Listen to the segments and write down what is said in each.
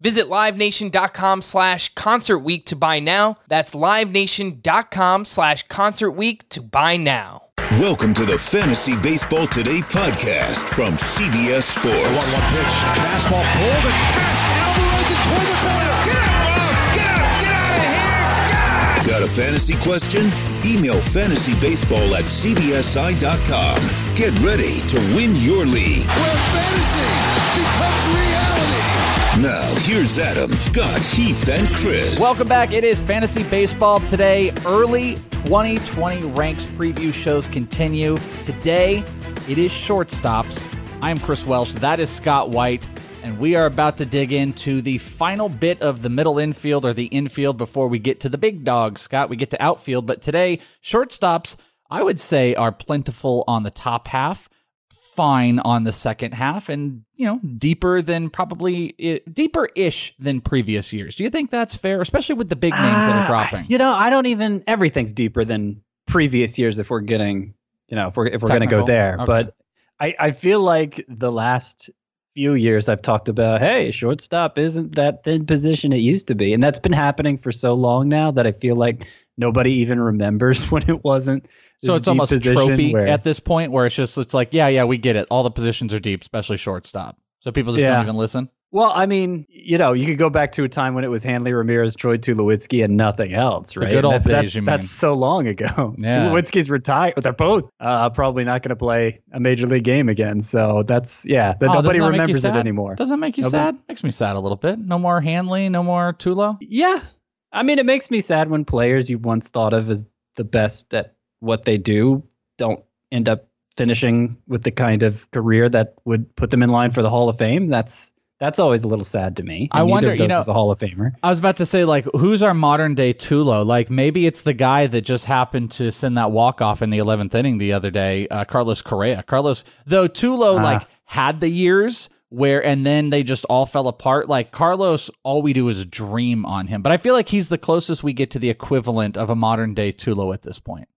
Visit LiveNation.com slash Concert Week to buy now. That's LiveNation.com slash Concert Week to buy now. Welcome to the Fantasy Baseball Today podcast from CBS Sports. 1 1 pitch. Fastball pulled and passed. Alvarez it toward the corner. Get out, Bob! Get out! Get out of here! Get out! Got a fantasy question? Email fantasybaseball at cbsi.com. Get ready to win your league. Where fantasy becomes reality. Now, here's Adam, Scott, Heath, and Chris. Welcome back. It is Fantasy Baseball today. Early 2020 ranks preview shows continue. Today, it is shortstops. I am Chris Welsh. That is Scott White. And we are about to dig into the final bit of the middle infield or the infield before we get to the big dogs. Scott, we get to outfield. But today, shortstops, I would say, are plentiful on the top half fine on the second half and you know deeper than probably deeper ish than previous years do you think that's fair especially with the big names uh, that are dropping you know i don't even everything's deeper than previous years if we're getting you know if we're if we're going to go there okay. but i i feel like the last few years I've talked about, hey, shortstop isn't that thin position it used to be. And that's been happening for so long now that I feel like nobody even remembers when it wasn't so it's almost tropey where, at this point where it's just it's like, yeah, yeah, we get it. All the positions are deep, especially shortstop. So people just yeah. don't even listen. Well, I mean, you know, you could go back to a time when it was Hanley Ramirez, Troy Tulowitzki, and nothing else, right? The good old that's, days, that's, you mean? That's so long ago. Yeah. Tulowitzki's retired. They're both uh, probably not going to play a major league game again. So that's yeah. That oh, nobody remembers it anymore. Doesn't that make you nobody? sad? Makes me sad a little bit. No more Hanley. No more Tulo. Yeah, I mean, it makes me sad when players you once thought of as the best at what they do don't end up finishing with the kind of career that would put them in line for the Hall of Fame. That's that's always a little sad to me. I wonder, you know, a Hall of Famer. I was about to say, like, who's our modern day Tulo? Like, maybe it's the guy that just happened to send that walk off in the eleventh inning the other day, uh, Carlos Correa. Carlos, though Tulo uh, like had the years where, and then they just all fell apart. Like Carlos, all we do is dream on him, but I feel like he's the closest we get to the equivalent of a modern day Tulo at this point.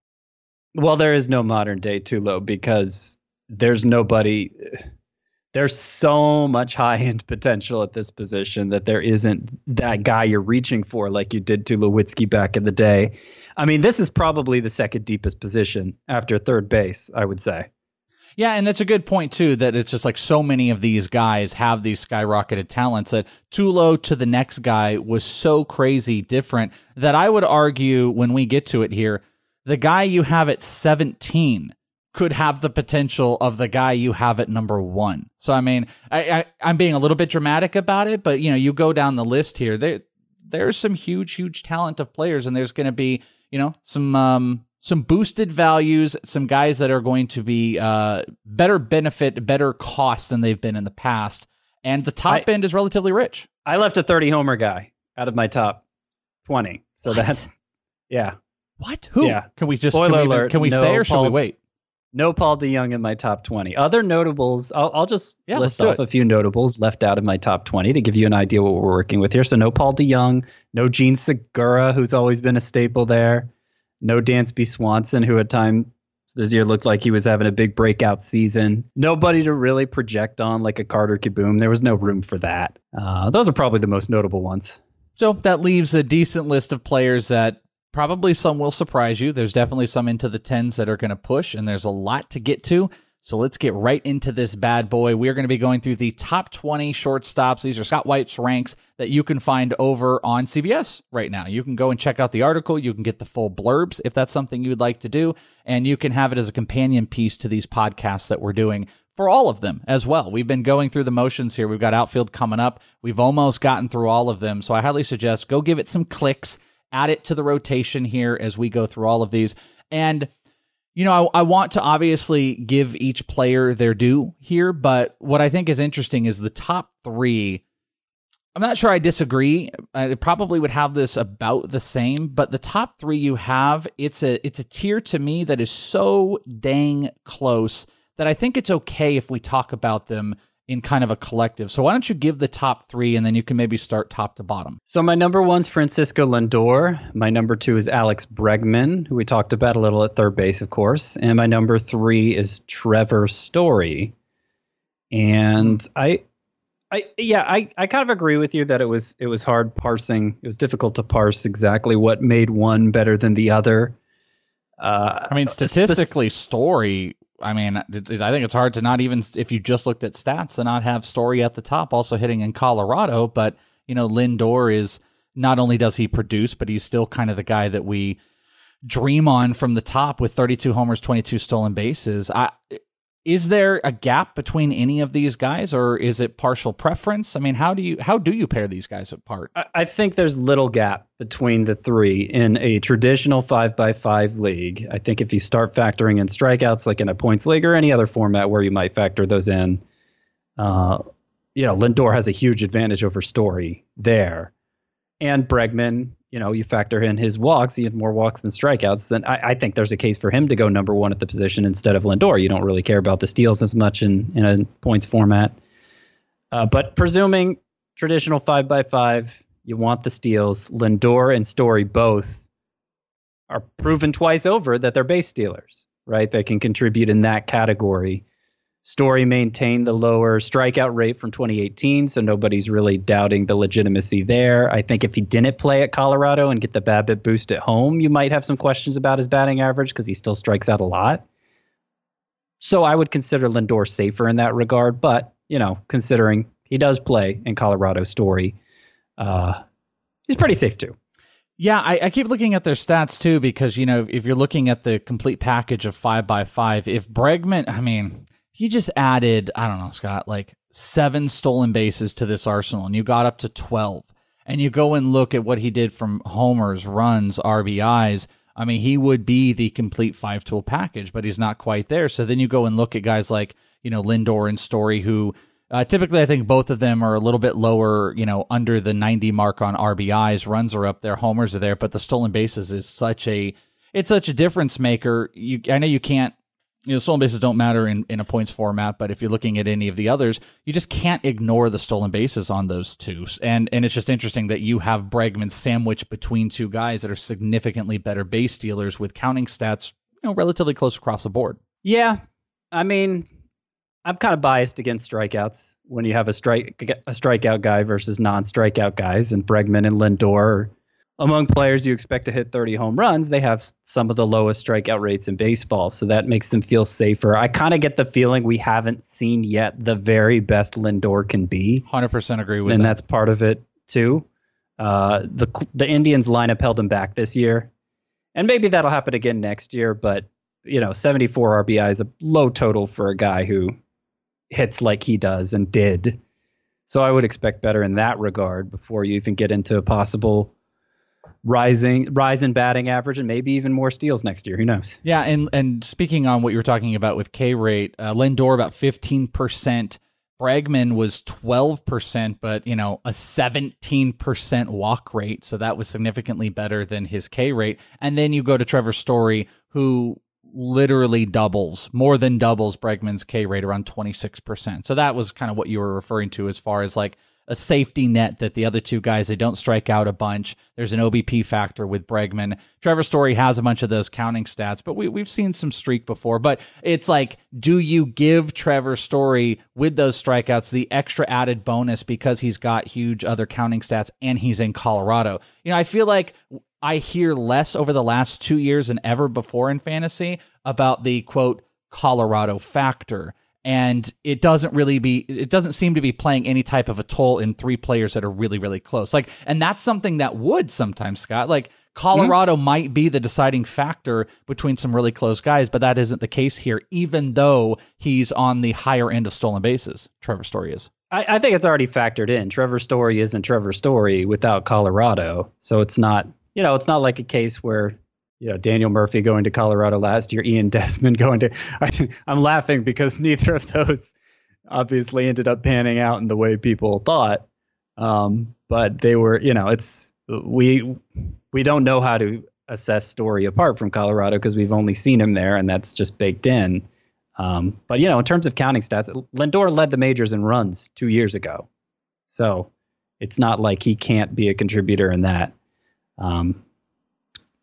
Well, there is no modern day Tulo because there's nobody. There's so much high end potential at this position that there isn't that guy you're reaching for like you did Tulowitzki back in the day. I mean, this is probably the second deepest position after third base, I would say. Yeah, and that's a good point too. That it's just like so many of these guys have these skyrocketed talents that Tulo to the next guy was so crazy different that I would argue when we get to it here, the guy you have at 17 could have the potential of the guy you have at number one. So I mean, I, I am being a little bit dramatic about it, but you know, you go down the list here. There there's some huge, huge talent of players, and there's going to be you know some um some boosted values, some guys that are going to be uh better benefit, better cost than they've been in the past, and the top I, end is relatively rich. I left a 30 homer guy out of my top 20, so what? that's yeah. What? Who? Yeah. Can we just Spoiler can we, alert, can we no say or should Paul, we wait? No Paul DeJong in my top 20. Other notables, I'll, I'll just yeah, list off it. a few notables left out of my top 20 to give you an idea what we're working with here. So no Paul DeJong, no Jean Segura, who's always been a staple there, no Dansby Swanson, who at time this year looked like he was having a big breakout season. Nobody to really project on like a Carter Kieboom. There was no room for that. Uh, those are probably the most notable ones. So that leaves a decent list of players that Probably some will surprise you. There's definitely some into the tens that are going to push, and there's a lot to get to. So let's get right into this bad boy. We are going to be going through the top 20 shortstops. These are Scott White's ranks that you can find over on CBS right now. You can go and check out the article. You can get the full blurbs if that's something you would like to do. And you can have it as a companion piece to these podcasts that we're doing for all of them as well. We've been going through the motions here. We've got outfield coming up. We've almost gotten through all of them. So I highly suggest go give it some clicks add it to the rotation here as we go through all of these. And, you know, I, I, want to obviously give each player their due here, but what I think is interesting is the top three. I'm not sure I disagree. Uh, I probably would have this about the same, but the top three you have, it's a it's a tier to me that is so dang close that I think it's okay if we talk about them in kind of a collective. So why don't you give the top three and then you can maybe start top to bottom? So my number one's Francisco Lindor. My number two is Alex Bregman, who we talked about a little at third base, of course. And my number three is Trevor Story. And I I yeah, I, I kind of agree with you that it was it was hard parsing. It was difficult to parse exactly what made one better than the other. Uh, I mean, statistically, Story I mean, I think it's hard to not even if you just looked at stats to not have Story at the top, also hitting in Colorado. But you know, Lindor is not only does he produce, but he's still kind of the guy that we dream on from the top with 32 homers, 22 stolen bases. I is there a gap between any of these guys or is it partial preference? I mean how do you how do you pair these guys apart? I think there's little gap between the three in a traditional 5 by 5 league. I think if you start factoring in strikeouts like in a points league or any other format where you might factor those in uh, you know lindor has a huge advantage over story there and bregman you know, you factor in his walks, he had more walks than strikeouts, then I, I, think there's a case for him to go number one at the position instead of Lindor. You don't really care about the steals as much in, in a points format. Uh, but presuming traditional five by five, you want the steals. Lindor and Story both are proven twice over that they're base stealers, right? They can contribute in that category. Story maintained the lower strikeout rate from 2018, so nobody's really doubting the legitimacy there. I think if he didn't play at Colorado and get the BABIP boost at home, you might have some questions about his batting average because he still strikes out a lot. So I would consider Lindor safer in that regard, but you know, considering he does play in Colorado, Story, uh, he's pretty safe too. Yeah, I, I, keep looking at their stats too because you know if you're looking at the complete package of five by five, if Bregman, I mean he just added, I don't know, Scott, like seven stolen bases to this arsenal, and you got up to 12. And you go and look at what he did from homers, runs, RBIs. I mean, he would be the complete five tool package, but he's not quite there. So then you go and look at guys like, you know, Lindor and Story, who uh, typically I think both of them are a little bit lower, you know, under the 90 mark on RBIs. Runs are up there, homers are there, but the stolen bases is such a, it's such a difference maker. You, I know you can't you know, stolen bases don't matter in, in a points format, but if you're looking at any of the others, you just can't ignore the stolen bases on those two. And and it's just interesting that you have Bregman sandwiched between two guys that are significantly better base stealers with counting stats, you know, relatively close across the board. Yeah. I mean, I'm kind of biased against strikeouts when you have a strike a strikeout guy versus non-strikeout guys, and Bregman and Lindor among players you expect to hit 30 home runs, they have some of the lowest strikeout rates in baseball. So that makes them feel safer. I kind of get the feeling we haven't seen yet the very best Lindor can be. 100% agree with you. and that. that's part of it too. Uh, the the Indians lineup held him back this year, and maybe that'll happen again next year. But you know, 74 RBI is a low total for a guy who hits like he does and did. So I would expect better in that regard before you even get into a possible rising rise in batting average and maybe even more steals next year. Who knows? Yeah, and and speaking on what you were talking about with K rate, uh, Lindor about fifteen percent. Bregman was twelve percent, but you know a seventeen percent walk rate, so that was significantly better than his K rate. And then you go to Trevor Story, who literally doubles, more than doubles Bregman's K rate around twenty six percent. So that was kind of what you were referring to as far as like a safety net that the other two guys they don't strike out a bunch. There's an OBP factor with Bregman. Trevor Story has a bunch of those counting stats, but we we've seen some streak before. But it's like, do you give Trevor Story with those strikeouts the extra added bonus because he's got huge other counting stats and he's in Colorado? You know, I feel like I hear less over the last two years than ever before in fantasy about the quote Colorado factor and it doesn't really be it doesn't seem to be playing any type of a toll in three players that are really really close. Like and that's something that would sometimes scott like colorado mm-hmm. might be the deciding factor between some really close guys but that isn't the case here even though he's on the higher end of stolen bases. Trevor story is. I, I think it's already factored in. Trevor story isn't trevor story without colorado. So it's not you know it's not like a case where you know, Daniel Murphy going to Colorado last year, Ian Desmond going to. I, I'm laughing because neither of those obviously ended up panning out in the way people thought. Um, but they were, you know, it's we we don't know how to assess Story apart from Colorado because we've only seen him there, and that's just baked in. Um, but you know, in terms of counting stats, Lindor led the majors in runs two years ago, so it's not like he can't be a contributor in that. Um,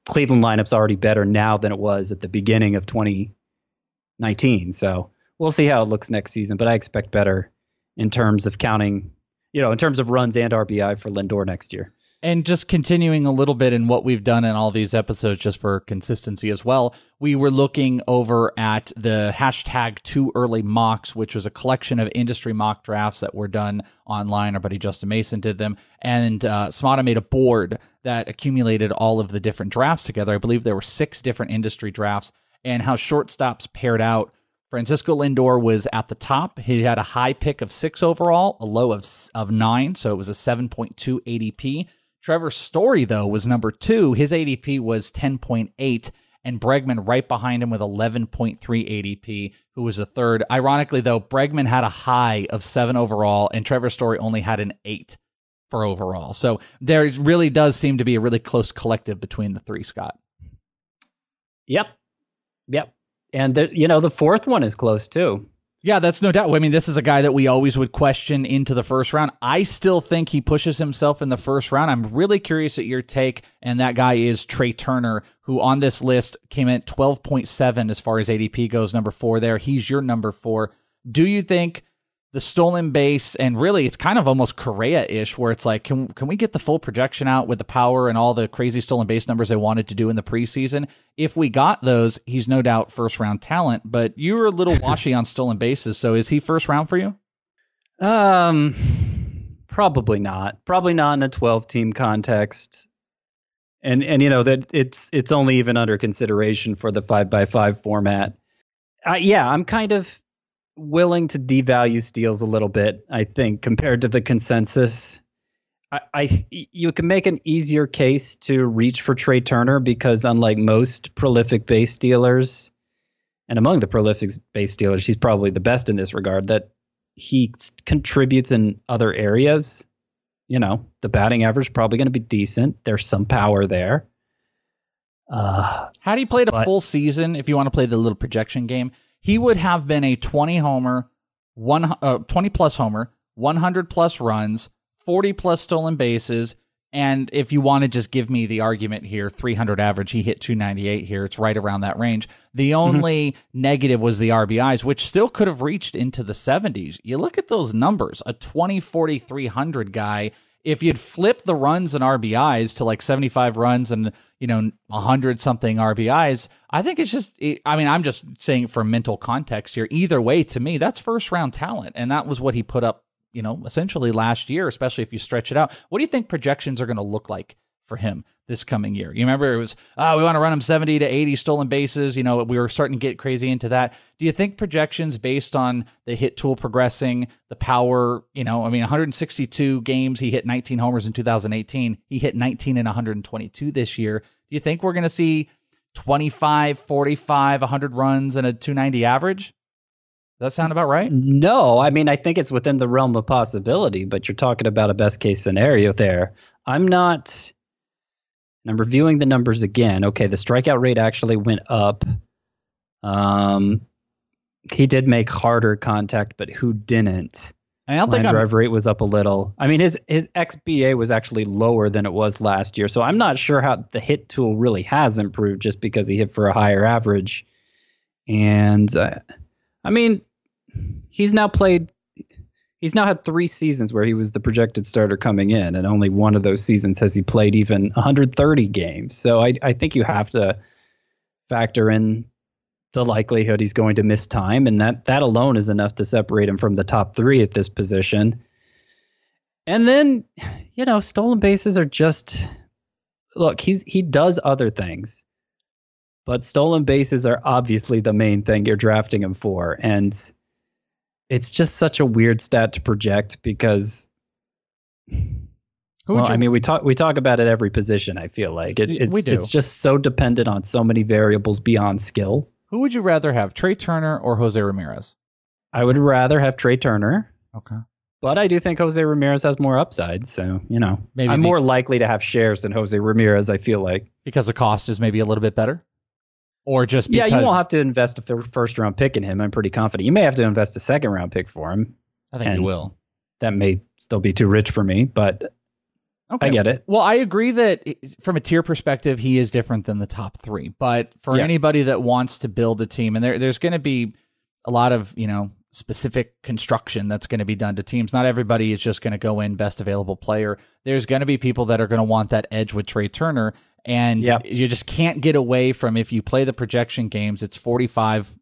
Cleveland lineup's already better now than it was at the beginning of 2019, so we'll see how it looks next season. But I expect better in terms of counting, you know, in terms of runs and RBI for Lindor next year. And just continuing a little bit in what we've done in all these episodes, just for consistency as well, we were looking over at the hashtag too early mocks, which was a collection of industry mock drafts that were done online. Our buddy Justin Mason did them. And uh, Smada made a board that accumulated all of the different drafts together. I believe there were six different industry drafts and how shortstops paired out. Francisco Lindor was at the top. He had a high pick of six overall, a low of, of nine. So it was a 7.2 ADP. Trevor Story, though, was number two. His ADP was 10.8, and Bregman right behind him with 11.3 ADP, who was a third. Ironically, though, Bregman had a high of seven overall, and Trevor Story only had an eight for overall. So there really does seem to be a really close collective between the three, Scott. Yep. Yep. And the, you know, the fourth one is close too. Yeah, that's no doubt. I mean, this is a guy that we always would question into the first round. I still think he pushes himself in the first round. I'm really curious at your take, and that guy is Trea Turner, who on this list came in at 12.7 as far as ADP goes, number four there. He's your number four. Do you think the stolen base, and really it's kind of almost Correa ish, where it's like, can can we get the full projection out with the power and all the crazy stolen base numbers they wanted to do in the preseason? If we got those, he's no doubt first round talent. But you were a little washy on stolen bases, so is he first round for you? Um, probably not. Probably not in a twelve team context. And and you know that it's it's only even under consideration for the five by five format. Uh, yeah, I'm kind of willing to devalue steals a little bit, I think, compared to the consensus. I, I you can make an easier case to reach for Trea Turner because unlike most prolific base stealers, and among the prolific base stealers, he's probably the best in this regard. That he contributes in other areas. You know, the batting average is probably going to be decent. There's some power there. Uh, Had he played a but, full season, if you want to play the little projection game, he would have been a 20 homer, one uh, 20 plus homer, 100 plus runs, 40 plus stolen bases, and if you want to just give me the argument here, 300 average, he hit 298 here. It's right around that range. The mm-hmm. only mm-hmm. negative was the RBIs, which still could have reached into the 70s. You look at those numbers, a 20, 40, 300 guy if you'd flip the runs and RBIs to like 75 runs and, you know, 100 something RBIs, I think it's just, I mean, I'm just saying for mental context here. Either way, to me, that's first round talent. And that was what he put up, you know, essentially last year, especially if you stretch it out. What do you think projections are going to look like for him this coming year. You remember it was, oh, we want to run him 70 to 80 stolen bases. You know, we were starting to get crazy into that. Do you think projections based on the hit tool progressing, the power, you know, I mean, 162 games, he hit 19 homers in 2018. He hit 19 in 122 this year. Do you think we're going to see 25, 45, 100 runs and a 290 average? Does that sound about right? No, I mean I think it's within the realm of possibility, but you're talking about a best case scenario there. I'm not and I'm reviewing the numbers again. Okay, the strikeout rate actually went up. Um, he did make harder contact, but who didn't? I don't Line think drive I'm... rate was up a little. I mean, his his xBA was actually lower than it was last year, so I'm not sure how the hit tool really has improved just because he hit for a higher average. And uh, I mean, he's now played he's now had three seasons where he was the projected starter coming in, and only one of those seasons has he played even 130 games. So I, I think you have to factor in the likelihood he's going to miss time, and that that alone is enough to separate him from the top three at this position. And then, you know, stolen bases are just look. He's he does other things, but stolen bases are obviously the main thing you're drafting him for, and it's just such a weird stat to project because well, you, I mean, we talk we talk about it every position. I feel like it, it's it's just so dependent on so many variables beyond skill. Who would you rather have, Trea Turner or Jose Ramirez? I would rather have Trea Turner. Okay. But I do think Jose Ramirez has more upside. So, you know, maybe I'm more likely to have shares than Jose Ramirez, I feel like. Because the cost is maybe a little bit better? Or just because... Yeah, you won't have to invest a first round pick in him. I'm pretty confident. You may have to invest a second round pick for him. I think you will. That may still be too rich for me, but Okay. I get it. Well, I agree that from a tier perspective, he is different than the top three. But for yeah. anybody that wants to build a team, and there, there's going to be a lot of, you know, specific construction that's going to be done to teams. Not everybody is just going to go in best available player. There's going to be people that are going to want that edge with Trea Turner. And yep. you just can't get away from if you play the projection games, it's 45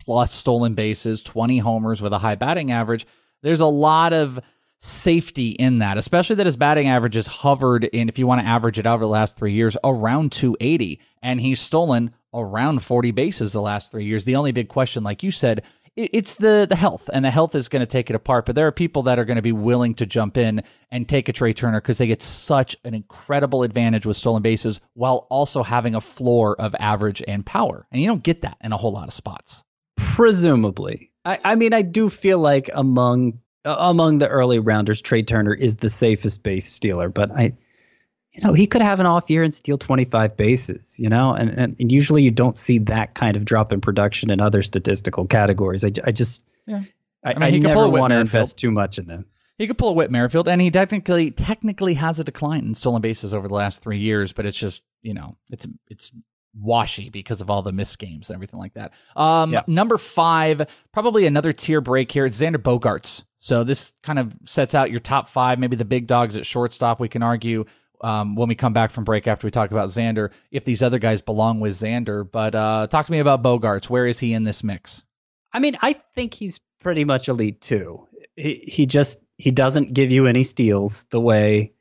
plus stolen bases, 20 homers with a high batting average. There's a lot of safety in that, especially that his batting average has hovered in, if you want to average it out over the last three years, around 280. And he's stolen around 40 bases the last three years. The only big question, like you said, it's the the health, and the health is going to take it apart. But there are people that are going to be willing to jump in and take a Trea Turner because they get such an incredible advantage with stolen bases while also having a floor of average and power, and you don't get that in a whole lot of spots. Presumably, I, I mean, I do feel like among among the early rounders, Trea Turner is the safest base stealer, but I, you know, he could have an off year and steal 25 bases, you know, and, and, and usually you don't see that kind of drop in production in other statistical categories. I, I just, yeah. I, I, mean, I he never want to invest too much in them. He could pull a Whit Merrifield, and he technically technically has a decline in stolen bases over the last three years, but it's just you know it's it's washy because of all the missed games and everything like that. Um, yeah. Number five, probably another tier break here. It's Xander Bogaerts. So this kind of sets out your top five, maybe the big dogs at shortstop. We can argue um, when we come back from break after we talk about Xander if these other guys belong with Xander. But uh, talk to me about Bogaerts. Where is he in this mix? I mean, I think he's pretty much elite too. He he just he doesn't give you any steals the way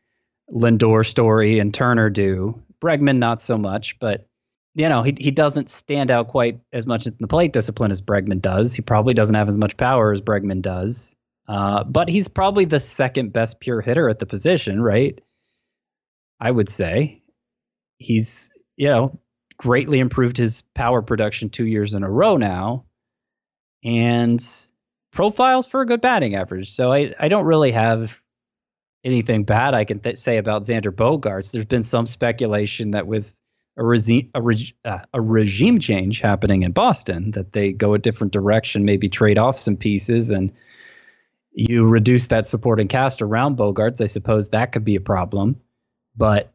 Lindor, Story, and Turner do. Bregman not so much, but you know he he doesn't stand out quite as much in the plate discipline as Bregman does. He probably doesn't have as much power as Bregman does. Uh, but he's probably the second best pure hitter at the position, right? I would say he's, you know, greatly improved his power production two years in a row now and profiles for a good batting average. So I, I don't really have anything bad I can th- say about Xander Bogaerts. There's been some speculation that with a, regi- a, reg- uh, a regime change happening in Boston, that they go a different direction, maybe trade off some pieces and – you reduce that supporting cast around Bogaerts. I suppose that could be a problem. But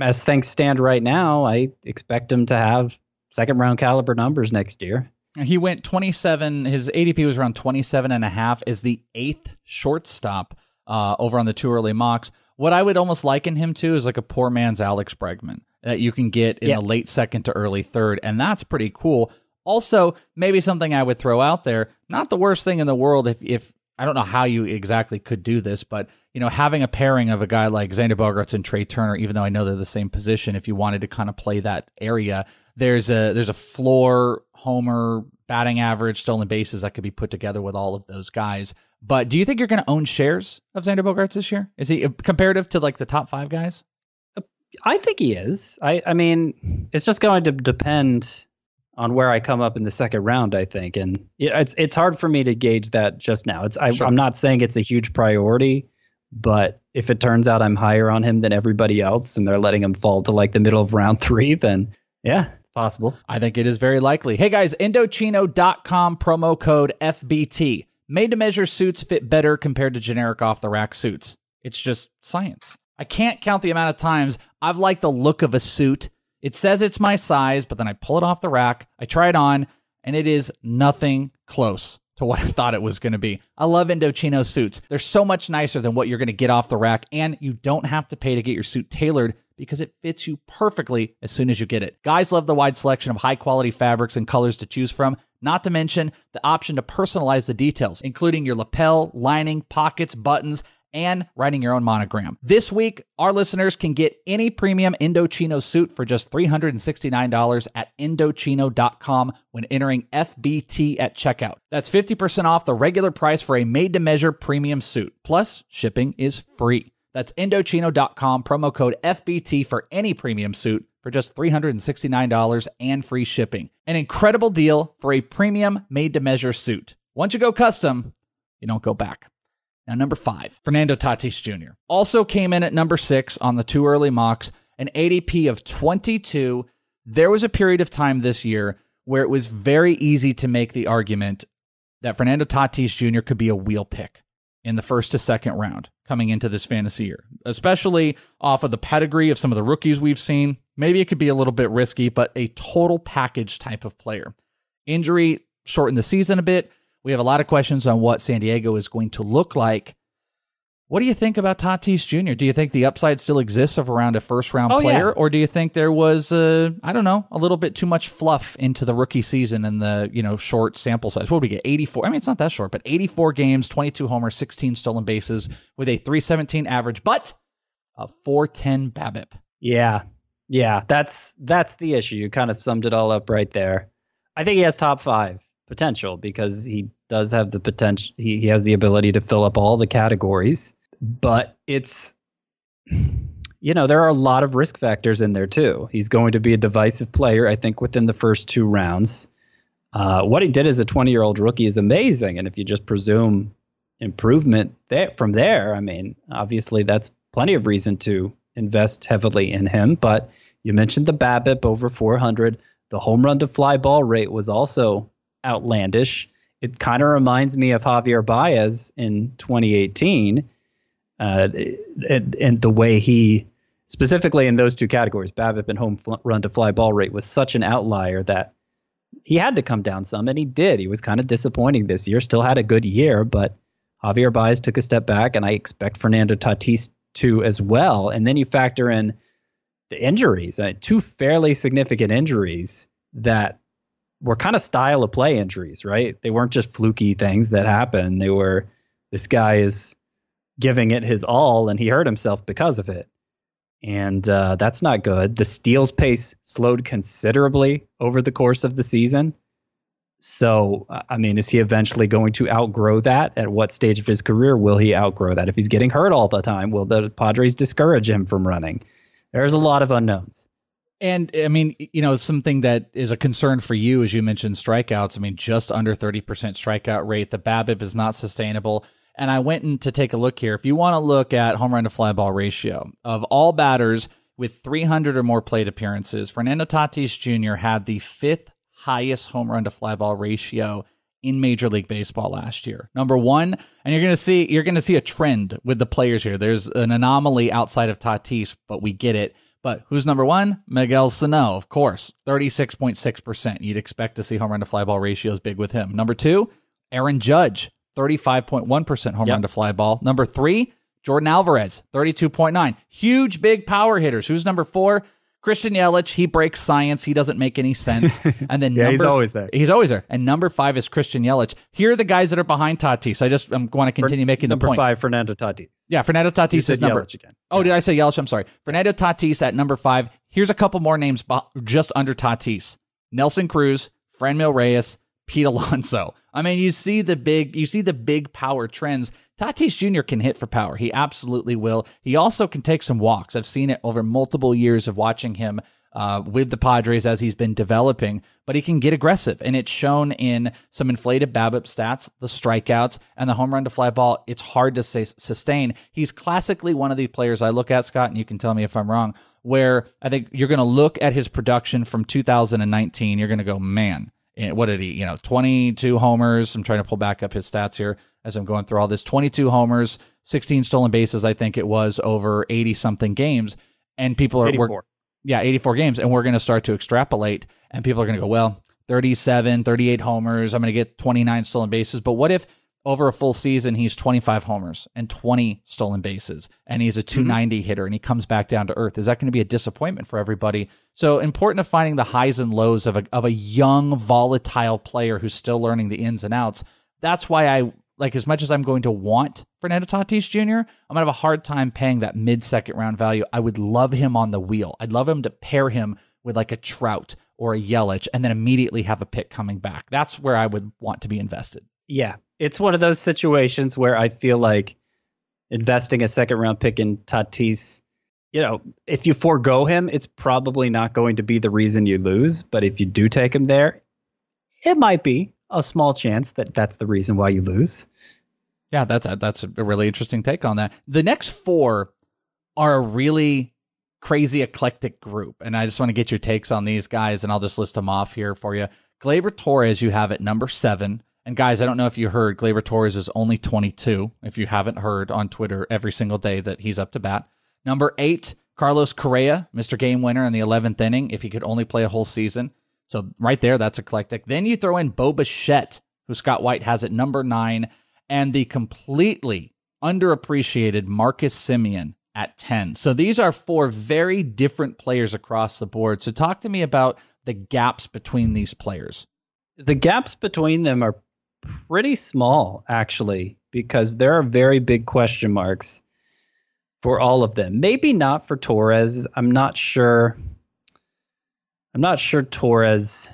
as things stand right now, I expect him to have second round caliber numbers next year. He went 27, his ADP was around 27 and a half, is the eighth shortstop uh, over on the too early mocks. What I would almost liken him to is like a poor man's Alex Bregman that you can get in yep. the late second to early third, and that's pretty cool. Also, maybe something I would throw out there, not the worst thing in the world if, if I don't know how you exactly could do this, but you know, having a pairing of a guy like Xander Bogaerts and Trea Turner, even though I know they're the same position, if you wanted to kind of play that area, there's a there's a floor homer batting average, stolen bases that could be put together with all of those guys. But do you think you're going to own shares of Xander Bogaerts this year? Is he uh, comparative to like the top five guys? I think he is. I I mean, it's just going to depend on where I come up in the second round, I think, and it's it's hard for me to gauge that just now. It's I, am not saying it's a huge priority, but if it turns out I'm higher on him than everybody else, and they're letting him fall to like the middle of round three, then yeah, it's possible. I think it is very likely. Hey guys, Indochino.com promo code FBT. Made to measure suits fit better compared to generic off the rack suits. It's just science. I can't count the amount of times I've liked the look of a suit it says it's my size, but then I pull it off the rack, I try it on, and it is nothing close to what I thought it was going to be. I love Indochino suits. They're so much nicer than what you're going to get off the rack, and you don't have to pay to get your suit tailored because it fits you perfectly as soon as you get it. Guys love the wide selection of high quality fabrics and colors to choose from, not to mention the option to personalize the details, including your lapel, lining, pockets, buttons, and writing your own monogram. This week, our listeners can get any premium Indochino suit for just $369 at Indochino.com when entering FBT at checkout. That's 50% off the regular price for a made to measure premium suit. Plus, shipping is free. That's Indochino.com, promo code FBT for any premium suit for just $369 and free shipping. An incredible deal for a premium made to measure suit. Once you go custom, you don't go back. Now, number five, Fernando Tatis Jr. Also came in at number six on the too early mocks, an ADP of 22. There was a period of time this year where it was very easy to make the argument that Fernando Tatis Jr. could be a wheel pick in the first to second round coming into this fantasy year, especially off of the pedigree of some of the rookies we've seen. Maybe it could be a little bit risky, but a total package type of player. Injury shortened the season a bit. We have a lot of questions on what San Diego is going to look like what do you think about Tatis Jr.? Do you think the upside still exists of around a first round oh, player, yeah. or do you think there was, uh, I don't know, a little bit too much fluff into the rookie season and the you know short sample size? What do we get? Eighty four. I mean, it's not that short, but eighty four games, twenty two homers, sixteen stolen bases, with a three seventeen average, but a four ten BABIP. Yeah, yeah, that's that's the issue. You kind of summed it all up right there. I think he has top five potential because he does have the potential. He, he has the ability to fill up all the categories but it's you know there are a lot of risk factors in there too. He's going to be a divisive player, I think, within the first two rounds. Uh, what he did as a 20 year old rookie is amazing, and if you just presume improvement there, from there, I mean, obviously that's plenty of reason to invest heavily in him. But you mentioned the BABIP over 400. The home run to fly ball rate was also outlandish. It kind of reminds me of Javier Baez in 2018 uh, and, and the way he specifically in those two categories, BABIP and home run to fly ball rate was such an outlier that he had to come down some, and he did. He was kind of disappointing this year. Still had a good year, but Javier Baez took a step back, and I expect Fernando Tatis to as well. And then you factor in the injuries, uh, two fairly significant injuries that were kind of style of play injuries, right? They weren't just fluky things that happened. They were this guy is giving it his all, and he hurt himself because of it. And uh, that's not good. The steals pace slowed considerably over the course of the season. So, I mean, is he eventually going to outgrow that? At what stage of his career will he outgrow that? If he's getting hurt all the time, will the Padres discourage him from running? There's a lot of unknowns. And I mean, you know, something that is a concern for you, as you mentioned, strikeouts. I mean, just under 30% strikeout rate. The BABIP is not sustainable. And I went in to take a look here. If you want to look at home run to fly ball ratio of all batters with 300 or more plate appearances, Fernando Tatis Jr. had the fifth highest home run to fly ball ratio in Major League Baseball last year. Number one, and you're gonna see you're gonna see a trend with the players here. There's an anomaly outside of Tatis, but we get it. But who's number one? Miguel Sano, of course, 36.6%. You'd expect to see home run to fly ball ratios big with him. Number two, Aaron Judge, 35.1% home yep. run to fly ball. Number three, Yordan Alvarez, 32.9. Huge, big power hitters. Who's number four? Christian Yelich, he breaks science. He doesn't make any sense. And then yeah, number, he's always there. He's always there. And number five is Christian Yelich. Here are the guys that are behind Tatis. I just I'm going to continue making the point. Number five, Fernando Tatis. Yeah, Fernando Tatis is number. again. Oh, did I say Yelich? I'm sorry. Fernando Tatis at number five. Here's a couple more names just under Tatis: Nelson Cruz, Franmil Reyes, Pete Alonso. I mean, you see the big, you see the big power trends. Tatis Jr. can hit for power. He absolutely will. He also can take some walks. I've seen it over multiple years of watching him uh, with the Padres as he's been developing, but he can get aggressive. And it's shown in some inflated BABIP stats, the strikeouts, and the home run to fly ball. It's hard to say, sustain. He's classically one of these players I look at, Scott, and you can tell me if I'm wrong, where I think you're going to look at his production from 2019. You're going to go, man, what did he, you know, 22 homers. I'm trying to pull back up his stats here as I'm going through all this 22 homers, 16 stolen bases, I think it was over 80 something games. And people are, 84. yeah, 84 games. And we're going to start to extrapolate and people are going to go, well, 37, 38 homers. I'm going to get 29 stolen bases. But what if over a full season, he's 25 homers and 20 stolen bases, and he's a 290 mm-hmm. hitter, and he comes back down to earth. Is that going to be a disappointment for everybody? So important to finding the highs and lows of a of a young, volatile player who's still learning the ins and outs. That's why I like as much as I'm going to want Fernando Tatis Jr. I'm gonna have a hard time paying that mid second round value. I would love him on the wheel. I'd love him to pair him with like a Trout or a Yelich, and then immediately have a pick coming back. That's where I would want to be invested. Yeah, it's one of those situations where I feel like investing a second round pick in Tatis, you know, if you forego him, it's probably not going to be the reason you lose. But if you do take him there, it might be a small chance that that's the reason why you lose. Yeah, that's a, that's a really interesting take on that. The next four are a really crazy eclectic group, and I just want to get your takes on these guys, and I'll just list them off here for you. Gleyber Torres, you have at number seven. And guys, I don't know if you heard, Gleyber Torres is only 22. If you haven't heard on Twitter every single day that he's up to bat. Number eight, Carlos Correa, Mr. Game Winner in the 11th inning, if he could only play a whole season. So right there, that's eclectic. Then you throw in Bo Bichette, who Scott White has at number nine, and the completely underappreciated Marcus Semien at 10. So these are four very different players across the board. So talk to me about the gaps between these players. The gaps between them are pretty small, actually, because there are very big question marks for all of them. Maybe not for Torres. I'm not sure. I'm not sure Torres.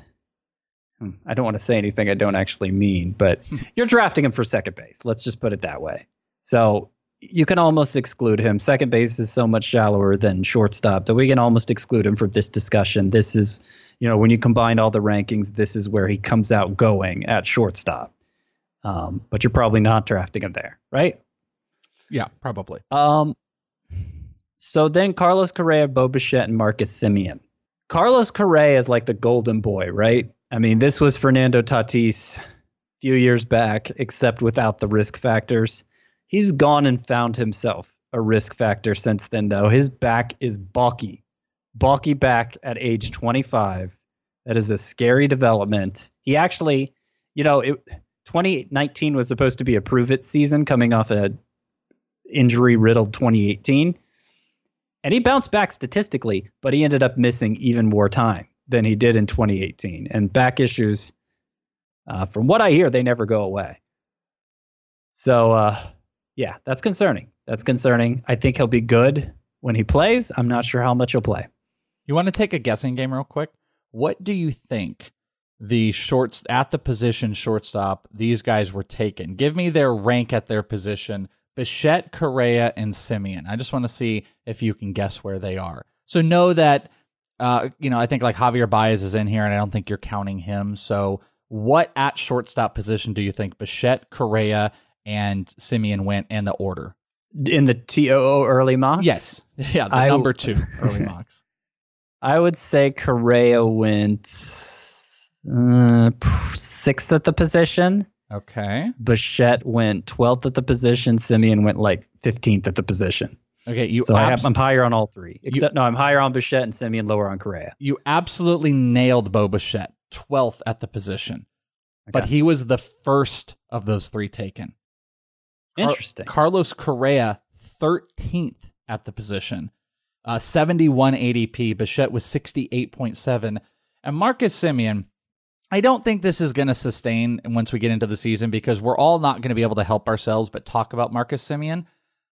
Hmm, I don't want to say anything I don't actually mean, but you're drafting him for second base. Let's just put it that way. So you can almost exclude him. Second base is so much shallower than shortstop that we can almost exclude him from this discussion. This is, you know, when you combine all the rankings, this is where he comes out going at shortstop. Um, but you're probably not drafting him there, right? Yeah, probably. Um, so then Carlos Correa, Bo Bichette, and Marcus Semien. Carlos Correa is like the golden boy, right? I mean, this was Fernando Tatis a few years back, except without the risk factors. He's gone and found himself a risk factor since then, though. His back is balky, balky back at age 25. That is a scary development. He actually, you know, it 2019 was supposed to be a prove it season coming off a injury riddled 2018. And he bounced back statistically, but he ended up missing even more time than he did in 2018. And back issues, uh, from what I hear, they never go away. So, uh, yeah, that's concerning. That's concerning. I think he'll be good when he plays. I'm not sure how much he'll play. You want to take a guessing game real quick? What do you think the shorts at the position shortstop these guys were taken. Give me their rank at their position. Bichette, Correa, and Semien. I just want to see if you can guess where they are. So know that uh, you know, I think like Javier Baez is in here, and I don't think you're counting him. So what at shortstop position do you think Bichette, Correa, and Semien went in the order? In the TOO early mocks? Yes. Yeah, the I, number two early mocks. I would say Correa went uh, sixth at the position. Okay. Bichette went 12th at the position. Semien went like 15th at the position. Okay, you. So abs- I have, I'm higher on all three. Except you, no, I'm higher on Bichette and Semien, lower on Correa. You absolutely nailed Bo Bichette, 12th at the position, okay. but he was the first of those three taken. Interesting. Car- Carlos Correa, 13th at the position, uh, 71 ADP. Bichette was 68.7, and Marcus Semien I don't think this is going to sustain once we get into the season because we're all not going to be able to help ourselves but talk about Marcus Semien.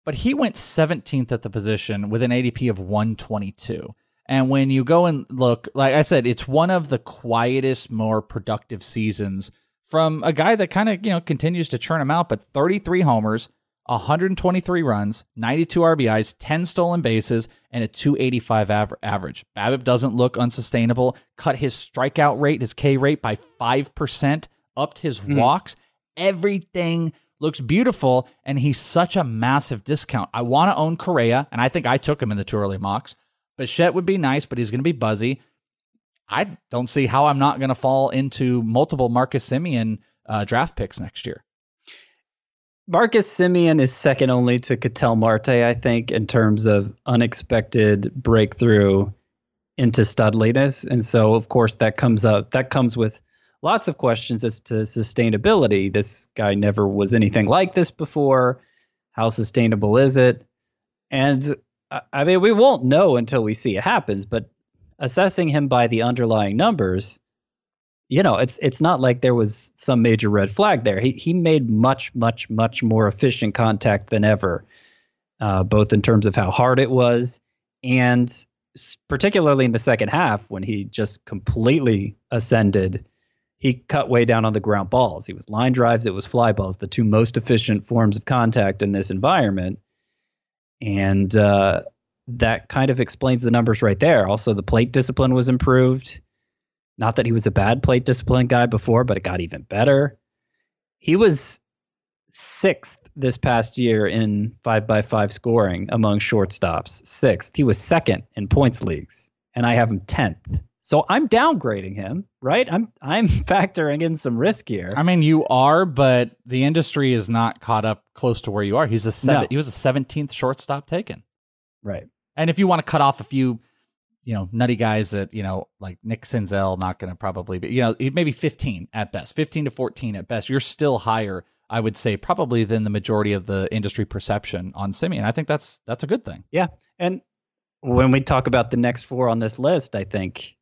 But he went 17th at the position with an ADP of 122. And when you go and look, like I said, it's one of the quietest, more productive seasons from a guy that kind of, you know, continues to churn him out, but 33 homers, 123 runs, 92 RBIs, 10 stolen bases, and a 285 average. BABIP doesn't look unsustainable. Cut his strikeout rate, his K rate by 5%, upped his mm. walks. Everything looks beautiful, and he's such a massive discount. I want to own Correa, and I think I took him in the too early mocks. Bichette would be nice, but he's going to be buzzy. I don't see how I'm not going to fall into multiple Marcus Semien uh, draft picks next year. Marcus Semien is second only to Ketel Marte, I think, in terms of unexpected breakthrough into studliness. And so, of course, that comes up. That comes with lots of questions as to sustainability. This guy never was anything like this before. How sustainable is it? And uh, I mean, we won't know until we see it happens. But assessing him by the underlying numbers, you know, it's it's not like there was some major red flag there. He he made much much much more efficient contact than ever, uh, both in terms of how hard it was, and particularly in the second half when he just completely ascended. He cut way down on the ground balls. He was line drives. It was fly balls, the two most efficient forms of contact in this environment, and uh, that kind of explains the numbers right there. Also, the plate discipline was improved not that he was a bad plate discipline guy before, but it got even better. He was sixth this past year in five by five scoring among shortstops. Sixth. He was second in points leagues, and I have him tenth. So I'm downgrading him, right? I'm I'm factoring in some risk here. I mean, you are, but the industry is not caught up close to where you are. He's a seven. No. He was a seventeenth shortstop taken. Right. And if you want to cut off a few, you know, nutty guys that you know, like Nick Senzel, not going to probably be, you know, maybe fifteen at best, fifteen to fourteen at best. You're still higher, I would say, probably than the majority of the industry perception on Semien. I think that's that's a good thing. Yeah, and when we talk about the next four on this list, I think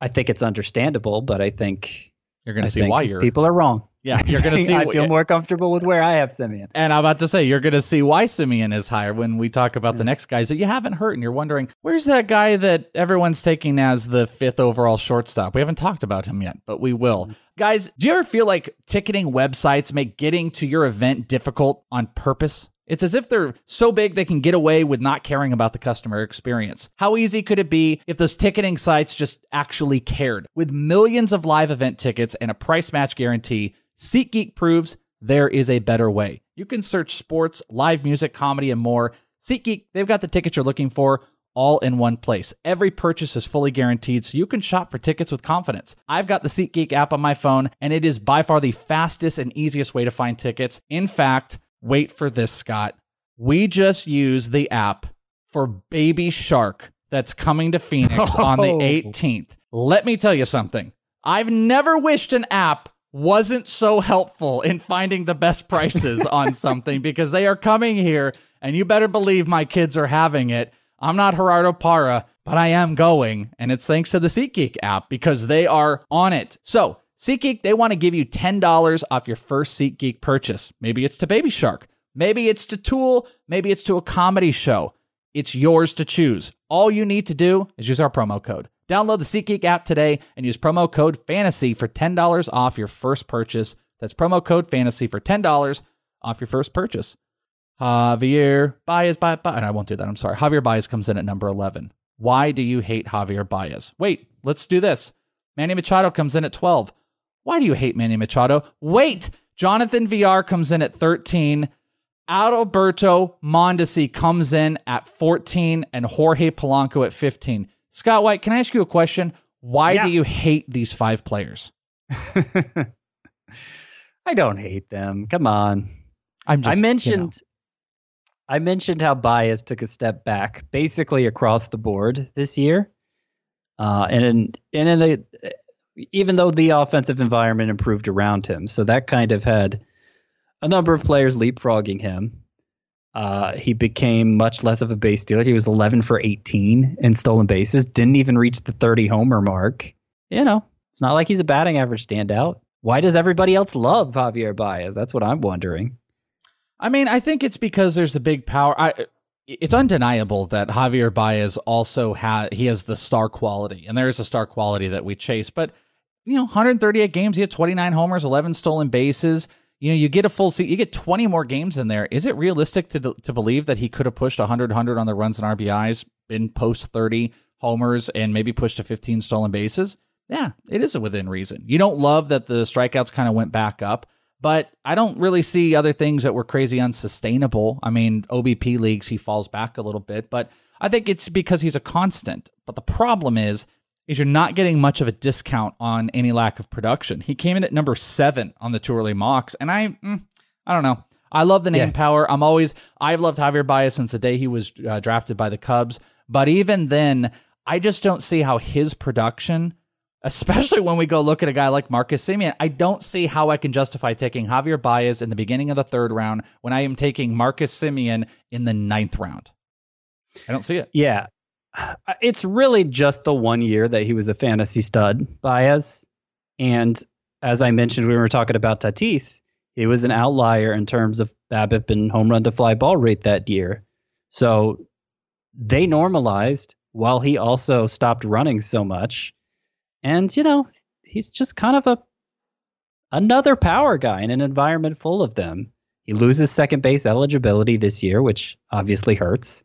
I think it's understandable, but I think you're going to see why you're people are wrong. Yeah, you're going to see. I feel more comfortable with where I have Semien. And I'm about to say you're going to see why Semien is higher when we talk about the next guys that you haven't heard, and you're wondering where's that guy that everyone's taking as the fifth overall shortstop. We haven't talked about him yet, but we will. Mm-hmm. Guys, do you ever feel like ticketing websites make getting to your event difficult on purpose? It's as if they're so big they can get away with not caring about the customer experience. How easy could it be if those ticketing sites just actually cared? With millions of live event tickets and a price match guarantee, SeatGeek proves there is a better way. You can search sports, live music, comedy, and more. SeatGeek, they've got the tickets you're looking for all in one place. Every purchase is fully guaranteed, so you can shop for tickets with confidence. I've got the SeatGeek app on my phone, and it is by far the fastest and easiest way to find tickets. In fact, wait for this, Scott. We just use the app for Baby Shark that's coming to Phoenix oh. on the 18th. Let me tell you something. I've never wished an app wasn't so helpful in finding the best prices on something because they are coming here and you better believe my kids are having it. I'm not Gerardo Parra, but I am going and it's thanks to the SeatGeek app because they are on it. So SeatGeek, they want to give you $10 off your first SeatGeek purchase. Maybe it's to Baby Shark. Maybe it's to Tool. Maybe it's to a comedy show. It's yours to choose. All you need to do is use our promo code. Download the SeatGeek app today and use promo code FANTASY for $10 off your first purchase. That's promo code FANTASY for $10 off your first purchase. Javier Baez, Baez, and I won't do that. I'm sorry. Javier Baez comes in at number 11. Why do you hate Javier Baez? Wait, let's do this. Manny Machado comes in at 12. Why do you hate Manny Machado? Wait, Jonathan Villar comes in at 13. Alberto Mondesi comes in at 14 and Jorge Polanco at 15. Scott White, can I ask you a question? Why yeah. do you hate these five players? I don't hate them. Come on. I'm just, I mentioned you know. I mentioned how Baez took a step back basically across the board this year. Uh, and in, and in a, even though the offensive environment improved around him. So that kind of had a number of players leapfrogging him. Uh, he became much less of a base stealer. He was 11 for 18 in stolen bases, didn't even reach the 30 homer mark. You know, it's not like he's a batting average standout. Why does everybody else love Javier Baez? That's what I'm wondering. I mean, I think it's because there's a big power. I, it's undeniable that Javier Baez also has he has the star quality, and there is a star quality that we chase. But you know, 138 games, he had 29 homers, 11 stolen bases. You know, you get a full seat, you get 20 more games in there. Is it realistic to to believe that he could have pushed 100 100 on the runs and RBIs, been post 30 homers, and maybe pushed to 15 stolen bases? Yeah, it is within reason. You don't love that the strikeouts kind of went back up, but I don't really see other things that were crazy unsustainable. I mean, OBP leagues, he falls back a little bit, but I think it's because he's a constant. But the problem is, is you're not getting much of a discount on any lack of production. He came in at number seven on the too early mocks, and I, mm, I don't know. I love the name yeah. power. I'm always, I've loved Javier Baez since the day he was uh, drafted by the Cubs. But even then, I just don't see how his production, especially when we go look at a guy like Marcus Semien. I don't see how I can justify taking Javier Baez in the beginning of the third round when I am taking Marcus Semien in the ninth round. I don't see it. Yeah. It's really just the one year that he was a fantasy stud, Baez. And as I mentioned, we were talking about Tatis. He was an outlier in terms of BABIP and home run to fly ball rate that year. So they normalized while he also stopped running so much. And, you know, he's just kind of a another power guy in an environment full of them. He loses second base eligibility this year, which obviously hurts.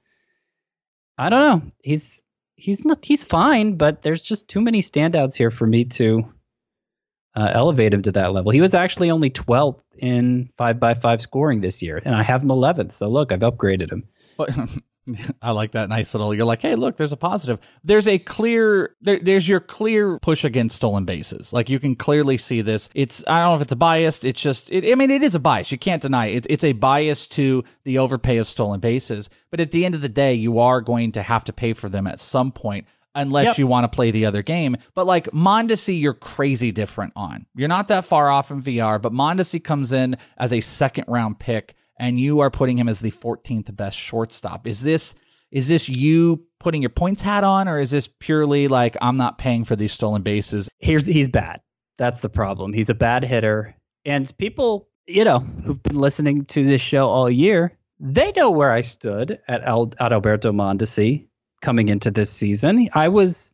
I don't know. He's he's not he's fine, but there's just too many standouts here for me to uh, elevate him to that level. He was actually only 12th in 5 by 5 scoring this year, and I have him 11th. So look, I've upgraded him. But I like that nice little. You're like, hey, look, there's a positive. There's a clear. There, there's your clear push against stolen bases. Like you can clearly see this. It's I don't know if it's a bias. It's just. It, I mean, it is a bias. You can't deny it. It's a bias to the overpay of stolen bases. But at the end of the day, you are going to have to pay for them at some point unless yep. you want to play the other game. But like Mondesi, you're crazy different on. You're not that far off in Villar, but Mondesi comes in as a second round pick and you are putting him as the 14th best shortstop. Is this is this you putting your points hat on, or is this purely like I'm not paying for these stolen bases? Here's he's bad. That's the problem. He's a bad hitter, and people, you know, who've been listening to this show all year, they know where I stood at at Alberto Mondesi coming into this season. I was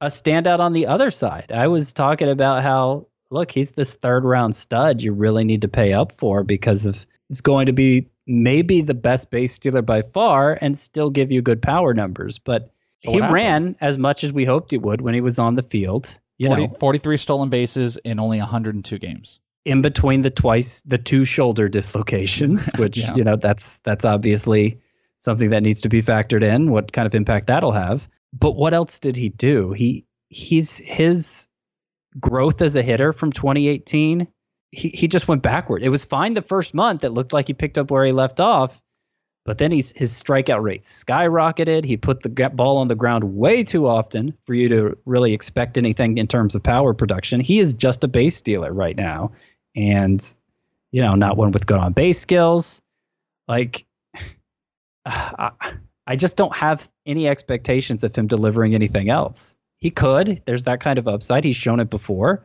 a standout on the other side. I was talking about how look, he's this third round stud you really need to pay up for because of is going to be maybe the best base stealer by far and still give you good power numbers. But so he ran as much as we hoped he would when he was on the field. You 40, know, 43 stolen bases in only 102 games. In between the twice the two shoulder dislocations, which yeah. you know that's that's obviously something that needs to be factored in. What kind of impact that'll have? But what else did he do? He he's his growth as a hitter from 2018 he, he just went backward. It was fine the first month. It looked like he picked up where he left off. But then he's, his strikeout rate skyrocketed. He put the ball on the ground way too often for you to really expect anything in terms of power production. He is just a base stealer right now. And, you know, not one with good on base skills. Like, I, I just don't have any expectations of him delivering anything else. He could. There's that kind of upside. He's shown it before.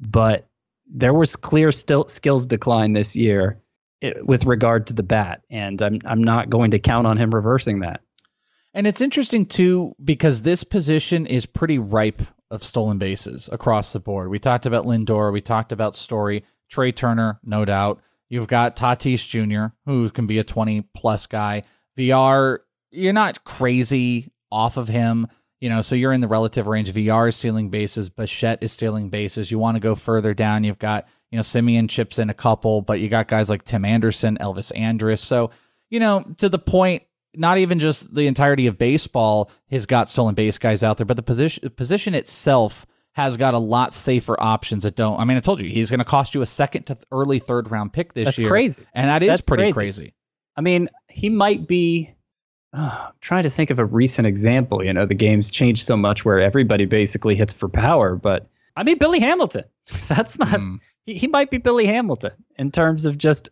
But there was clear still skills decline this year eh, with regard to the bat, and I'm I'm not going to count on him reversing that. And it's interesting too because this position is pretty ripe of stolen bases across the board. We talked about Lindor, we talked about Story, Trea Turner, no doubt. You've got Tatis Jr., who can be a 20 plus guy. Villar, you're not crazy off of him. You know, so you're in the relative range. Villar is stealing bases. Bichette is stealing bases. You want to go further down. You've got, you know, Semien chips in a couple, but you got guys like Tim Anderson, Elvis Andrus. So, you know, to the point, not even just the entirety of baseball has got stolen base guys out there, but the position position itself has got a lot safer options that don't. I mean, I told you he's going to cost you a second to early third round pick this That's year. Crazy, and that is That's pretty crazy. crazy. I mean, he might be I'm trying to think of a recent example. You know, the game's changed so much where everybody basically hits for power. But I mean, Billy Hamilton. That's not. Mm. He, he might be Billy Hamilton in terms of just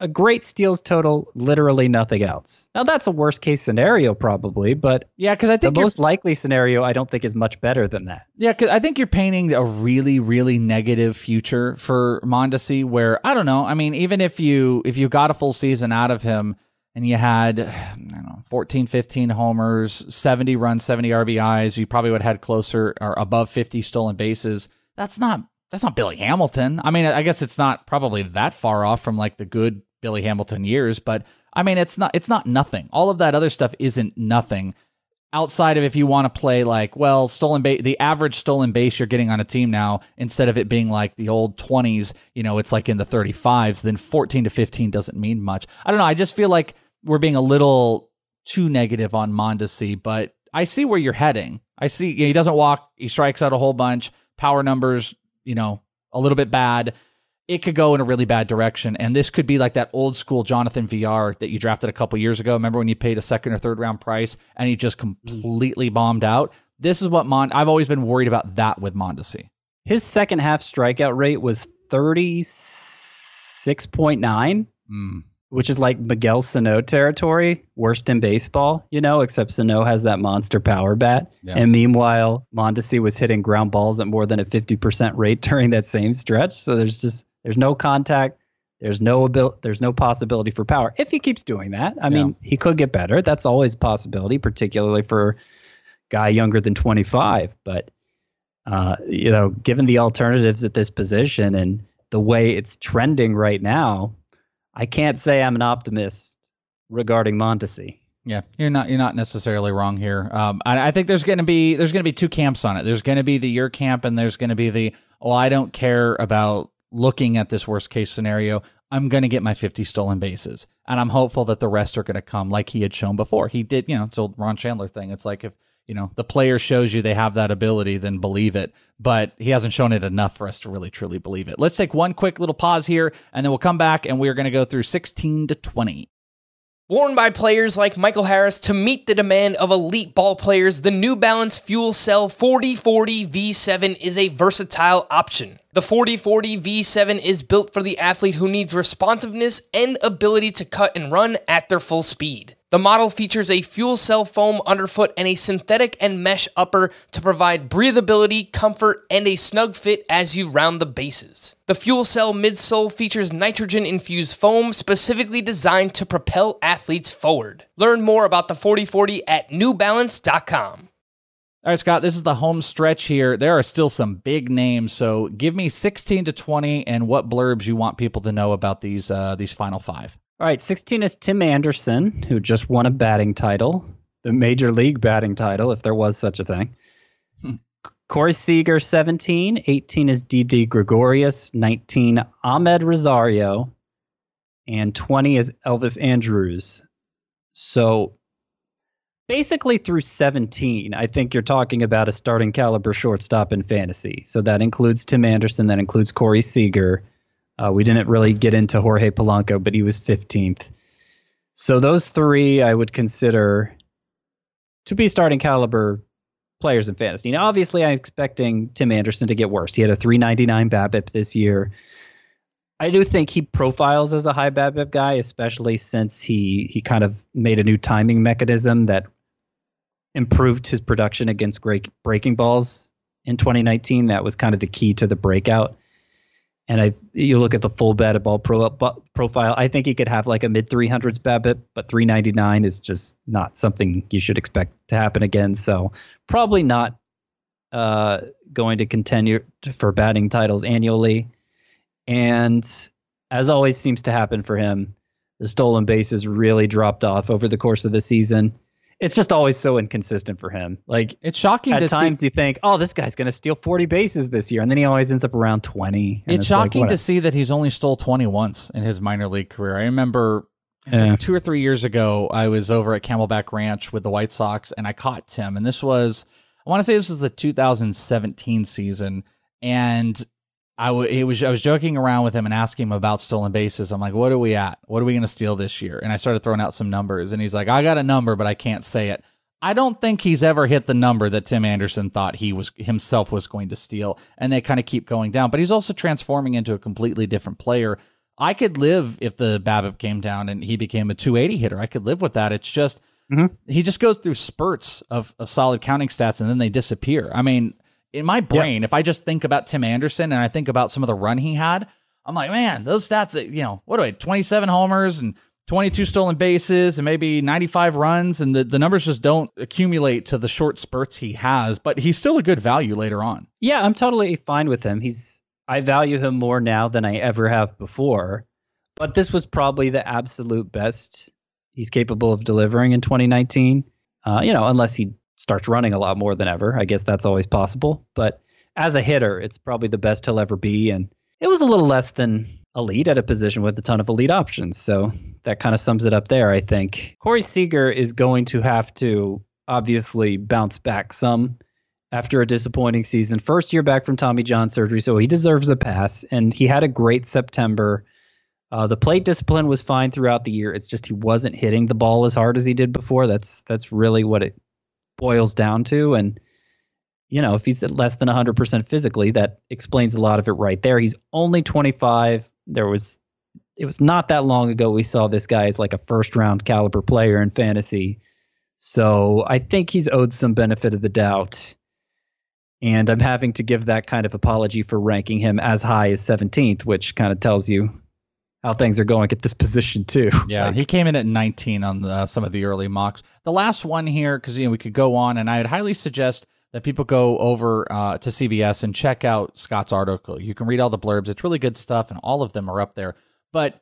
a great steals total, literally nothing else. Now that's a worst case scenario, probably, but yeah, because I think the most likely scenario I don't think is much better than that. Yeah, because I think you're painting a really, really negative future for Mondesi. Where I don't know. I mean, even if you if you got a full season out of him, and you had, I don't know, 14, 15 homers, 70 runs, 70 RBIs, you probably would have had closer or above 50 stolen bases. That's not that's not Billy Hamilton. I mean, I guess it's not probably that far off from like the good Billy Hamilton years, but I mean, it's not it's not nothing. All of that other stuff isn't nothing. Outside of if you want to play like, well, stolen base, the average stolen base you're getting on a team now, instead of it being like the old 20s, you know, it's like in the 35s, then 14 to 15 doesn't mean much. I don't know. I just feel like we're being a little too negative on Mondesi, but I see where you're heading. I see you know, he doesn't walk, he strikes out a whole bunch, power numbers, you know, a little bit bad. It could go in a really bad direction. And this could be like that old school Jonathan Villar that you drafted a couple years ago. Remember when you paid a second or third round price and he just completely bombed out? This is what Mon I've always been worried about that with Mondesi. His second half strikeout rate was 36.9. Mm which is like Miguel Sano territory, worst in baseball, you know, except Sano has that monster power bat. Yeah. And meanwhile, Mondesi was hitting ground balls at more than a 50% rate during that same stretch. So there's just there's no contact, there's no abil- there's no possibility for power. If he keeps doing that, I yeah. mean, he could get better. That's always a possibility, particularly for a guy younger than 25, but uh, you know, given the alternatives at this position and the way it's trending right now, I can't say I'm an optimist regarding Mondesi. Yeah, you're not you're not necessarily wrong here. Um, I, I think there's going to be there's going to be two camps on it. There's going to be the your camp, and there's going to be the well, I don't care about looking at this worst case scenario. I'm going to get my 50 stolen bases, and I'm hopeful that the rest are going to come like he had shown before. He did, you know, it's old Ron Chandler thing. It's like if you know the player shows you they have that ability, then believe it. But he hasn't shown it enough for us to really truly believe it. Let's take one quick little pause here, and then we'll come back, and we're going to go through 16 to 20. Worn by players like Michael Harris to meet the demand of elite ball players, the New Balance Fuel Cell 4040 V7 is a versatile option. The 4040 V7 is built for the athlete who needs responsiveness and ability to cut and run at their full speed. The model features a fuel cell foam underfoot and a synthetic and mesh upper to provide breathability, comfort, and a snug fit as you round the bases. The fuel cell midsole features nitrogen infused foam specifically designed to propel athletes forward. Learn more about the 4040 at newbalance.com. All right, Scott, this is the home stretch here. There are still some big names, so give me 16 to 20 and what blurbs you want people to know about these uh, these final five. All right, 16 is Tim Anderson, who just won a batting title, the major league batting title, if there was such a thing. Hmm. Corey Seager, 17. 18 is Didi Gregorius. 19, Amed Rosario. And 20 is Elvis Andrus. So basically through 17, I think you're talking about a starting caliber shortstop in fantasy. So that includes Tim Anderson, that includes Corey Seager uh, we didn't really get into Jorge Polanco, but he was 15th. So those three I would consider to be starting caliber players in fantasy. Now, obviously, I'm expecting Tim Anderson to get worse. He had a 399 BABIP this year. I do think he profiles as a high BABIP guy, especially since he he kind of made a new timing mechanism that improved his production against breaking balls in 2019. That was kind of the key to the breakout. And I, you look at the full bat ball pro, profile. I think he could have like a mid 300s BABIP, but 399 is just not something you should expect to happen again. So probably not uh, going to contend for batting titles annually. And as always seems to happen for him, the stolen bases really dropped off over the course of the season it's just always so inconsistent for him. Like it's shocking. At times see, you think, oh, this guy's going to steal 40 bases this year, and then he always ends up around 20. It's, it's, shocking like, to see that he's only stole 20 once in his minor league career. I remember yeah. like two or three years ago, I was over at Camelback Ranch with the White Sox, and I caught Tim, and this was I want to say this was the 2017 season, and I, w- was I was joking around with him and asking him about stolen bases. I'm like, "What are we at? What are we going to steal this year?" And I started throwing out some numbers, and he's like, "I got a number, but I can't say it." I don't think he's ever hit the number that Tim Anderson thought he was himself was going to steal, and they kind of keep going down. But he's also transforming into a completely different player. I could live if the BABIP came down and he became a 280 hitter. I could live with that. It's just mm-hmm. he just goes through spurts of, of solid counting stats and then they disappear. I mean, in my brain, yep. if I just think about Tim Anderson and I think about some of the run he had, I'm like, man, those stats, you know, what do I, 27 homers and 22 stolen bases and maybe 95 runs, and the, the numbers just don't accumulate to the short spurts he has, but he's still a good value later on. Yeah, I'm totally fine with him. He's I value him more now than I ever have before, but this was probably the absolute best he's capable of delivering in 2019. Uh, you know, unless he starts running a lot more than ever. I guess that's always possible. But as a hitter, it's probably the best he'll ever be. And it was a little less than elite at a position with a ton of elite options. So that kind of sums it up there, I think. Corey Seager is going to have to obviously bounce back some after a disappointing season. First year back from Tommy John surgery, so he deserves a pass. And he had a great September. Uh, the plate discipline was fine throughout the year. It's just he wasn't hitting the ball as hard as he did before. That's that's really what it boils down to. And, you know, if he's at less than 100% physically, that explains a lot of it right there. He's only 25. There was, it was not that long ago we saw this guy as like a first round caliber player in fantasy. So I think he's owed some benefit of the doubt. And I'm having to give that kind of apology for ranking him as high as 17th, which kind of tells you how things are going at this position too. Yeah, like, he came in at 19 on the, uh, some of the early mocks. The last one here, because you know we could go on, and I would highly suggest that people go over uh, to CBS and check out Scott's article. You can read all the blurbs; it's really good stuff, and all of them are up there. But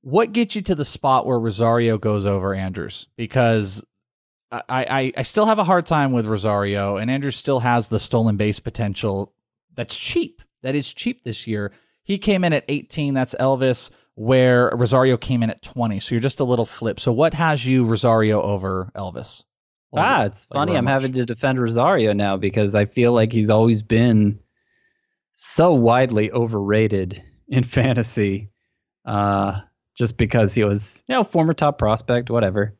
What gets you to the spot where Rosario goes over Andrus? Because I, I, I still have a hard time with Rosario, and Andrus still has the stolen base potential that's cheap. That is cheap this year. He came in at 18. That's Elvis, where Rosario came in at 20. So you're just a little flip. So what has you Rosario over Elvis? ah, it's funny. I'm much? having to defend Rosario now because I feel like he's always been so widely overrated in fantasy. Uh, just because he was, you know, former top prospect, whatever.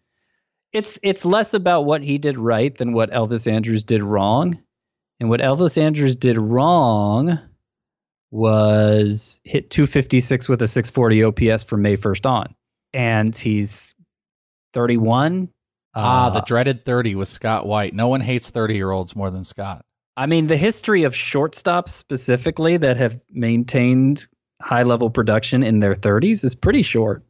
It's it's less about what he did right than what Elvis Andrus did wrong. And what Elvis Andrus did wrong was hit 256 with a 640 OPS from May 1st on. And he's 31. Ah, uh, the dreaded 30 with Scott White. No one hates 30 year olds more than Scott. I mean, the history of shortstops specifically that have maintained high level production in their 30s is pretty short.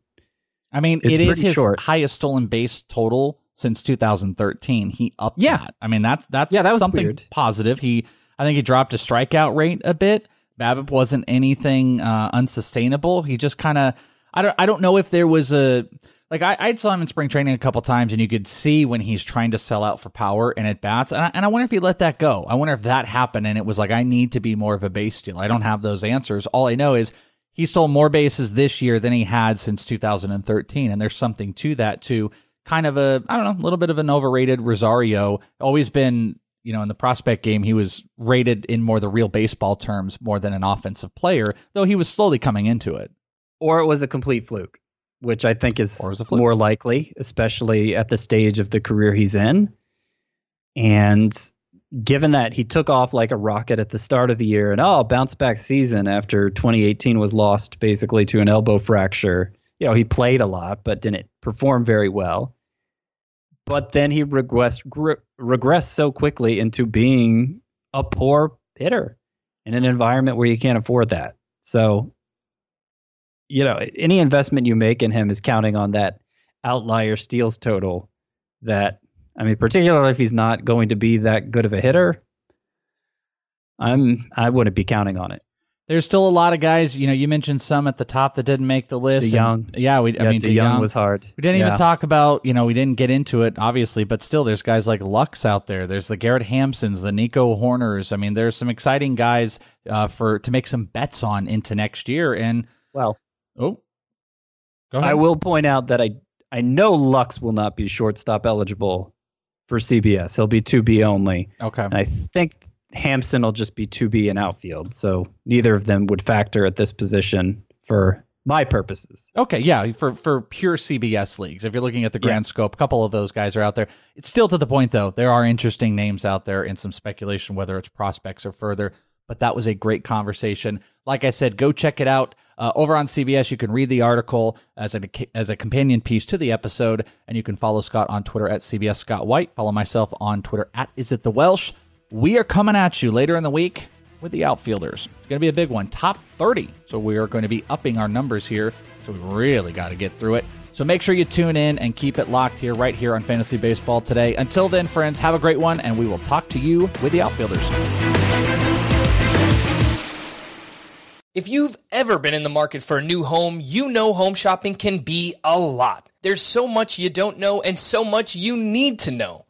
I mean, it's it is his short. highest stolen base total since 2013. He upped yeah. that. I mean, that's that's yeah, that was something weird. positive. He I think he dropped his strikeout rate a bit. BABIP wasn't anything uh, unsustainable. He just kind of I don't I don't know if there was a like I, I saw him in spring training a couple times, and you could see when he's trying to sell out for power and at bats. And I, and I wonder if he let that go. I wonder if that happened, and it was like I need to be more of a base steal. I don't have those answers. All I know is he stole more bases this year than he had since 2013, and there's something to that too. Kind of a I don't know, a little bit of an overrated Rosario. Always been you know, in the prospect game, he was rated in more the real baseball terms more than an offensive player, though he was slowly coming into it. Or it was a complete fluke, which I think is more likely, especially at the stage of the career he's in. And given that he took off like a rocket at the start of the year and oh, bounce back season after 2018 was lost basically to an elbow fracture. You know, he played a lot but didn't perform very well but then he regressed re- regressed so quickly into being a poor hitter in an environment where you can't afford that. So, you know, any investment you make in him is counting on that outlier steals total. That I mean, particularly if he's not going to be that good of a hitter, I'm I wouldn't be counting on it. There's still a lot of guys. You know, you mentioned some at the top that didn't make the list. young, yeah, we. I mean, young was hard. We didn't yeah. even talk about. You know, we didn't get into it obviously, but still, there's guys like Lux out there. There's the Garrett Hampsons, the Nico Hoerners. I mean, there's some exciting guys uh, for to make some bets on into next year. And well, oh, I will point out that I I know Lux will not be shortstop eligible for CBS. He'll be two B only. Okay, and I think Hampson will just be 2B in outfield. So neither of them would factor at this position for my purposes. Okay, yeah, for for pure CBS leagues. If you're looking at the grand yeah. scope, a couple of those guys are out there. It's still to the point though. There are interesting names out there and some speculation whether it's prospects or further. But that was a great conversation. Like I said, go check it out uh, over on CBS. You can read the article as a as a companion piece to the episode, and you can follow Scott on Twitter at CBS Scott White. Follow myself on Twitter at Is It the Welsh. We are coming at you later in the week with the outfielders. It's going to be a big one, top 30. So we are going to be upping our numbers here. So we really got to get through it. So make sure you tune in and keep it locked here, right here on Fantasy Baseball today. Until then, friends, have a great one, and we will talk to you with the outfielders. If you've ever been in the market for a new home, you know home shopping can be a lot. There's so much you don't know and so much you need to know.